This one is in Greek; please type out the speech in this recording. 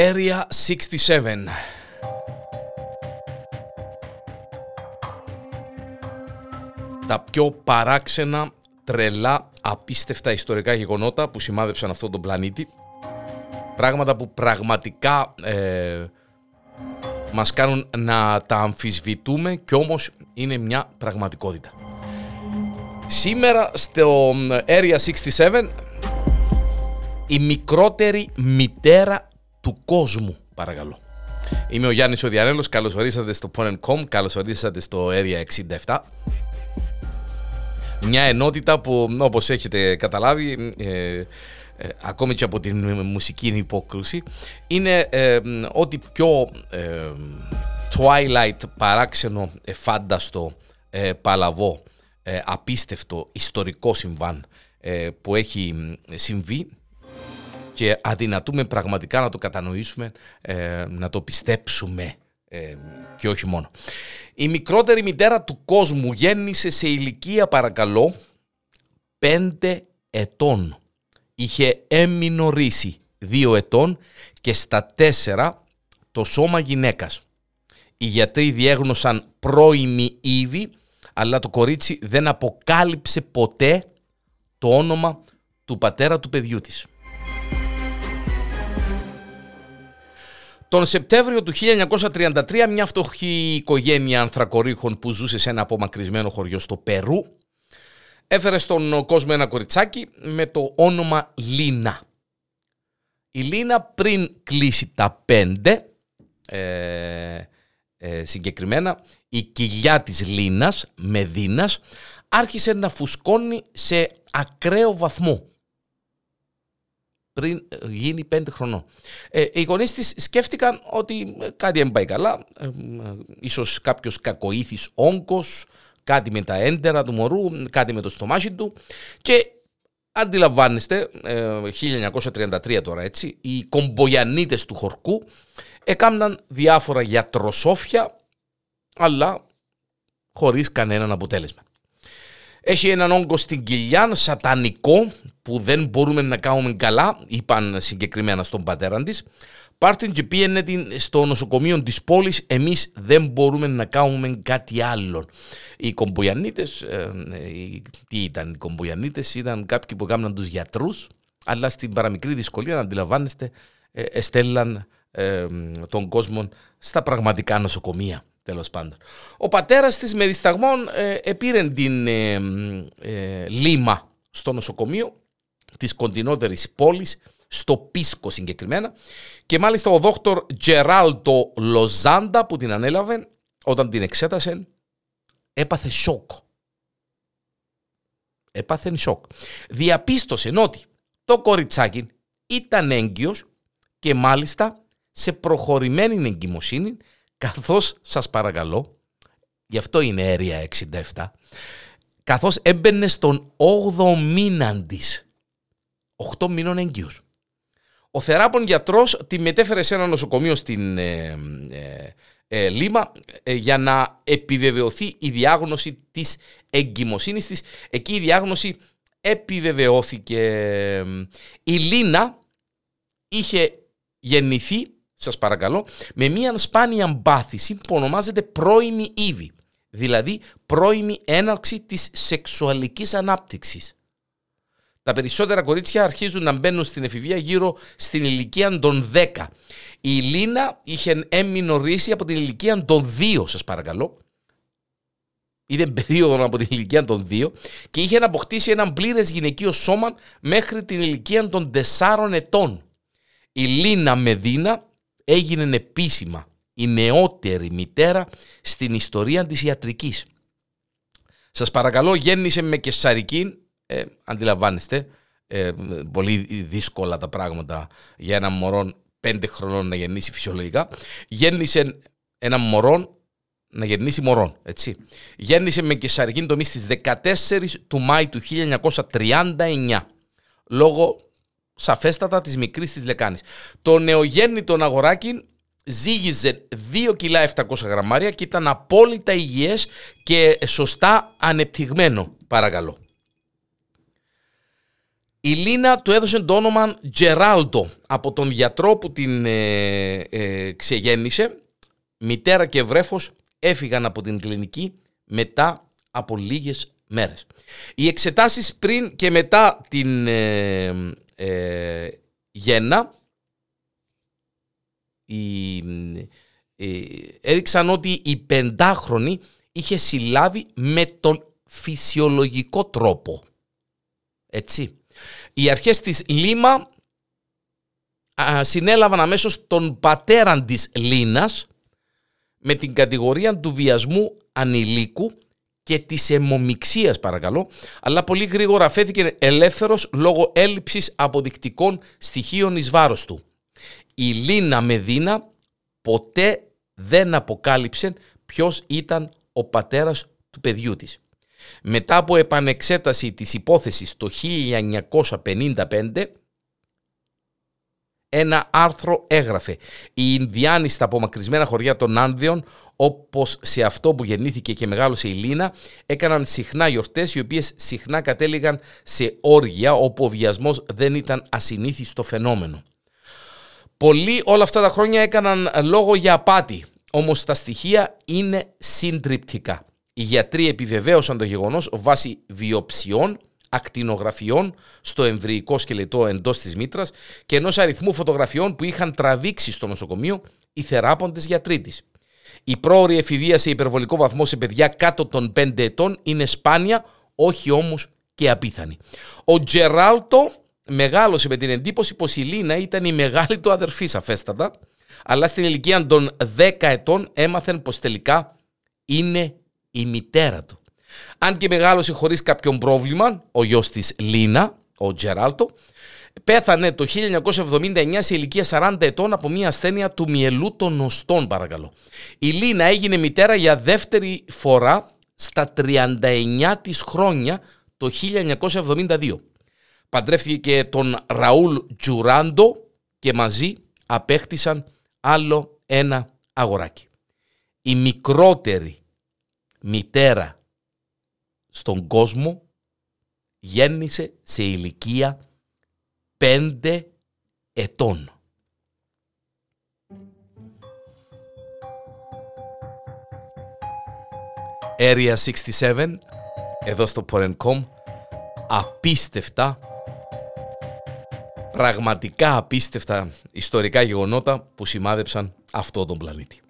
Area 67. Τα πιο παράξενα, τρελά, απίστευτα ιστορικά γεγονότα που σημάδεψαν αυτόν τον πλανήτη. Πράγματα που πραγματικά ε, μας κάνουν να τα αμφισβητούμε και όμως είναι μια πραγματικότητα. Σήμερα στο Area 67 η μικρότερη μητέρα του κόσμου παρακαλώ. Είμαι ο Γιάννης Οδιανέλος, καλώς ορίσατε στο Pon.com, καλώς ορίσατε στο Area 67. Μια ενότητα που όπως έχετε καταλάβει ε, ε, ακόμη και από την μουσική υπόκρουση είναι ε, ό,τι πιο ε, Twilight παράξενο, φάνταστο, παλαβό, απίστευτο ιστορικό συμβάν που έχει συμβεί και αδυνατούμε πραγματικά να το κατανοήσουμε, ε, να το πιστέψουμε ε, και όχι μόνο. Η μικρότερη μητέρα του κόσμου γέννησε σε ηλικία παρακαλώ πέντε ετών. Είχε εμμηνορήσει δύο ετών και στα τέσσερα το σώμα γυναίκας. Οι γιατροί διέγνωσαν πρώιμη Ήβη, αλλά το κορίτσι δεν αποκάλυψε ποτέ το όνομα του πατέρα του παιδιού της. Τον Σεπτέμβριο του 1933 μια φτωχή οικογένεια ανθρακορίχων που ζούσε σε ένα απομακρυσμένο χωριό στο Περού έφερε στον κόσμο ένα κοριτσάκι με το όνομα Λίνα. Η Λίνα πριν κλείσει τα πέντε, ε, ε, συγκεκριμένα η κοιλιά της Λίνας, Μεδίνας, άρχισε να φουσκώνει σε ακραίο βαθμό πριν γίνει πέντε χρονών. Ε, οι γονείς της σκέφτηκαν ότι ε, κάτι δεν πάει καλά, ε, ε, ίσως κάποιος κακοήθης όγκος, κάτι με τα έντερα του μωρού, κάτι με το στομάχι του και αντιλαμβάνεστε, 1933 τώρα έτσι, οι κομπογιανίτες του χορκού έκαναν διάφορα γιατροσόφια αλλά χωρίς κανέναν αποτέλεσμα. Έχει έναν όγκο στην κοιλιά, σατανικό, που δεν μπορούμε να κάνουμε καλά, είπαν συγκεκριμένα στον πατέρα της. Πάρτην και πήγαινε την στο νοσοκομείο της πόλης. Εμείς δεν μπορούμε να κάνουμε κάτι άλλο. Οι κομπογιανίτε, ε, ε, τι ήταν οι κομπογιανίτε, ήταν κάποιοι που έκαναν τους γιατρούς, αλλά στην παραμικρή δυσκολία, να αντιλαμβάνεστε, ε, εστέλναν ε, τον κόσμο στα πραγματικά νοσοκομεία τέλος πάντων. Ο πατέρας της με δισταγμόν ε, επήρε την ε, ε, Λίμα στο νοσοκομείο της κοντινότερης πόλης, στο Πίσκο συγκεκριμένα και μάλιστα ο δόκτωρ Τζεράλτο Λοζάντα που την ανέλαβε όταν την εξέτασε έπαθε σοκ. Έπαθε σοκ. Διαπίστωσε ότι το κοριτσάκι ήταν έγκυος και μάλιστα σε προχωρημένη εγκυμοσύνη καθώς σας παρακαλώ, γι' αυτό είναι αίρια 67, καθώς έμπαινε στον 8ο μήνα της. 8 μήνων έγκυος. Ο θεράπων γιατρός τη μετέφερε σε ένα νοσοκομείο στην ε, ε, ε Λίμα ε, για να επιβεβαιωθεί η διάγνωση της εγκυμοσύνης της. Εκεί η διάγνωση επιβεβαιώθηκε. Η Λίνα είχε γεννηθεί σας παρακαλώ, με μια σπάνια μπάθηση που ονομάζεται πρώιμη ήβη, δηλαδή πρώιμη έναρξη της σεξουαλικής ανάπτυξης. Τα περισσότερα κορίτσια αρχίζουν να μπαίνουν στην εφηβεία γύρω στην ηλικία των 10. Η Λίνα είχε έμεινορήσει από την ηλικία των 2, σας παρακαλώ. Είδε περίοδο από την ηλικία των 2 και είχε αποκτήσει ένα πλήρες γυναικείο σώμα μέχρι την ηλικία των 4 ετών. Η Λίνα Μεδίνα έγινε επίσημα η νεότερη μητέρα στην ιστορία της ιατρικής. Σας παρακαλώ γέννησε με κεσαρική, ε, αντιλαμβάνεστε, ε, πολύ δύσκολα τα πράγματα για ένα μωρό πέντε χρονών να γεννήσει φυσιολογικά. Γέννησε ένα μωρό να γεννήσει μωρό, έτσι. Γέννησε με κεσαρική τομή στις 14 του Μάη του 1939, λόγω σαφέστατα της μικρής της λεκάνης. Το νεογέννητο αγοράκι ζύγιζε 2 κιλά 700 γραμμάρια και ήταν απόλυτα υγιές και σωστά ανεπτυγμένο, παρακαλώ. Η Λίνα του έδωσε το όνομα Τζεράλτο από τον γιατρό που την ε, ε, ξεγέννησε. Μητέρα και βρέφος έφυγαν από την κλινική μετά από λίγες μέρες. Οι εξετάσεις πριν και μετά την ε, ε γέννα η, ε, έδειξαν ότι η πεντάχρονη είχε συλλάβει με τον φυσιολογικό τρόπο. Έτσι. Οι αρχές της Λίμα α, συνέλαβαν αμέσως τον πατέρα της Λίνας με την κατηγορία του βιασμού ανηλίκου και της αιμομιξίας παρακαλώ, αλλά πολύ γρήγορα φέθηκε ελεύθερος λόγω έλλειψης αποδεικτικών στοιχείων εις βάρος του. Η Λίνα Μεδίνα ποτέ δεν αποκάλυψε ποιος ήταν ο πατέρας του παιδιού της. Μετά από επανεξέταση της υπόθεσης το 1955, ένα άρθρο έγραφε «Οι Ινδιάνοι στα απομακρυσμένα χωριά των Άνδεων, όπως σε αυτό που γεννήθηκε και μεγάλωσε η Λίνα, έκαναν συχνά γιορτές οι οποίες συχνά κατέληγαν σε όργια όπου ο βιασμός δεν ήταν ασυνήθιστο φαινόμενο. Πολλοί όλα αυτά τα χρόνια έκαναν λόγο για απάτη, όμως τα στοιχεία είναι συντριπτικά. Οι γιατροί επιβεβαίωσαν το γεγονός βάσει βιοψιών, ακτινογραφιών στο εμβρυϊκό σκελετό εντός της μήτρας και ενός αριθμού φωτογραφιών που είχαν τραβήξει στο νοσοκομείο οι θεράποντες γιατροί της. Η πρόορη εφηβεία σε υπερβολικό βαθμό σε παιδιά κάτω των 5 ετών είναι σπάνια, όχι όμως και απίθανη. Ο Τζεράλτο μεγάλωσε με την εντύπωση πως η Λίνα ήταν η μεγάλη του αδερφή σαφέστατα, αλλά στην ηλικία των 10 ετών έμαθαν πως τελικά είναι η μητέρα του. Αν και μεγάλωσε χωρίς κάποιον πρόβλημα, ο γιος της Λίνα, ο Τζεράλτο, πέθανε το 1979 σε ηλικία 40 ετών από μια ασθένεια του μυελού των οστών παρακαλώ. Η Λίνα έγινε μητέρα για δεύτερη φορά στα 39 της χρόνια το 1972. Παντρεύτηκε και τον Ραούλ Τζουράντο και μαζί απέκτησαν άλλο ένα αγοράκι. Η μικρότερη μητέρα στον κόσμο γέννησε σε ηλικία 5 ετών. Area 67, εδώ στο Porencom, απίστευτα, πραγματικά απίστευτα ιστορικά γεγονότα που σημάδεψαν αυτό τον πλανήτη.